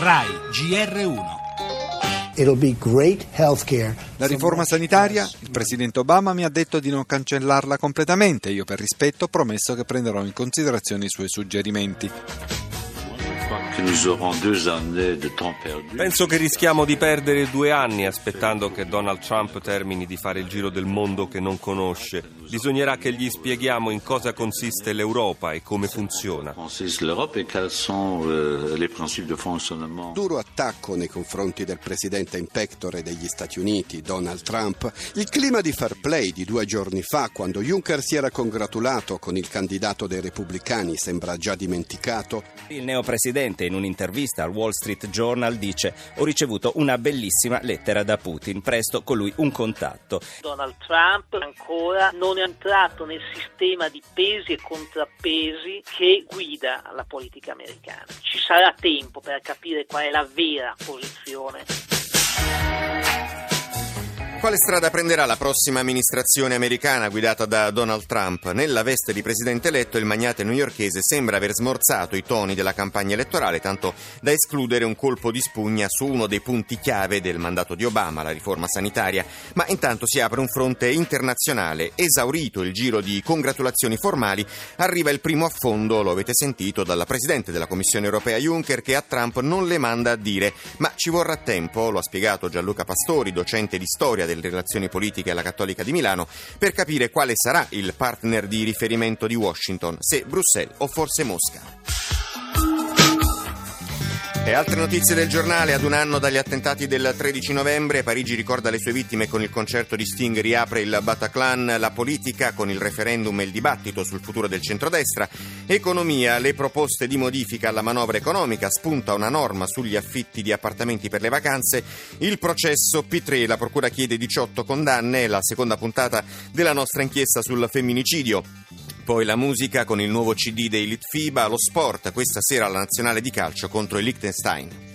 RAI GR1 la riforma sanitaria, il presidente Obama mi ha detto di non cancellarla completamente, io per rispetto ho promesso che prenderò in considerazione i suoi suggerimenti. Penso che rischiamo di perdere due anni aspettando che Donald Trump termini di fare il giro del mondo che non conosce. Bisognerà che gli spieghiamo in cosa consiste l'Europa e come funziona. Duro attacco nei confronti del presidente in pectore degli Stati Uniti, Donald Trump. Il clima di fair play di due giorni fa, quando Juncker si era congratulato con il candidato dei repubblicani, sembra già dimenticato. Il neopresidente in un'intervista al Wall Street Journal dice ho ricevuto una bellissima lettera da Putin, presto con lui un contatto. Donald Trump ancora non è entrato nel sistema di pesi e contrappesi che guida la politica americana. Ci sarà tempo per capire qual è la vera posizione. Quale strada prenderà la prossima amministrazione americana guidata da Donald Trump? Nella veste di presidente eletto il magnate newyorkese sembra aver smorzato i toni della campagna elettorale tanto da escludere un colpo di spugna su uno dei punti chiave del mandato di Obama, la riforma sanitaria. Ma intanto si apre un fronte internazionale. Esaurito il giro di congratulazioni formali, arriva il primo affondo, lo avete sentito, dalla presidente della Commissione europea Juncker che a Trump non le manda a dire. Ma ci vorrà tempo, lo ha spiegato Gianluca Pastori, docente di storia delle relazioni politiche alla Cattolica di Milano, per capire quale sarà il partner di riferimento di Washington, se Bruxelles o forse Mosca. E altre notizie del giornale. Ad un anno dagli attentati del 13 novembre, Parigi ricorda le sue vittime con il concerto di Sting, riapre il Bataclan, la politica con il referendum e il dibattito sul futuro del centrodestra. Economia, le proposte di modifica alla manovra economica, spunta una norma sugli affitti di appartamenti per le vacanze. Il processo P3, la procura chiede 18 condanne, la seconda puntata della nostra inchiesta sul femminicidio. Poi la musica con il nuovo CD dei Litfiba, lo sport, questa sera la nazionale di calcio contro il Liechtenstein.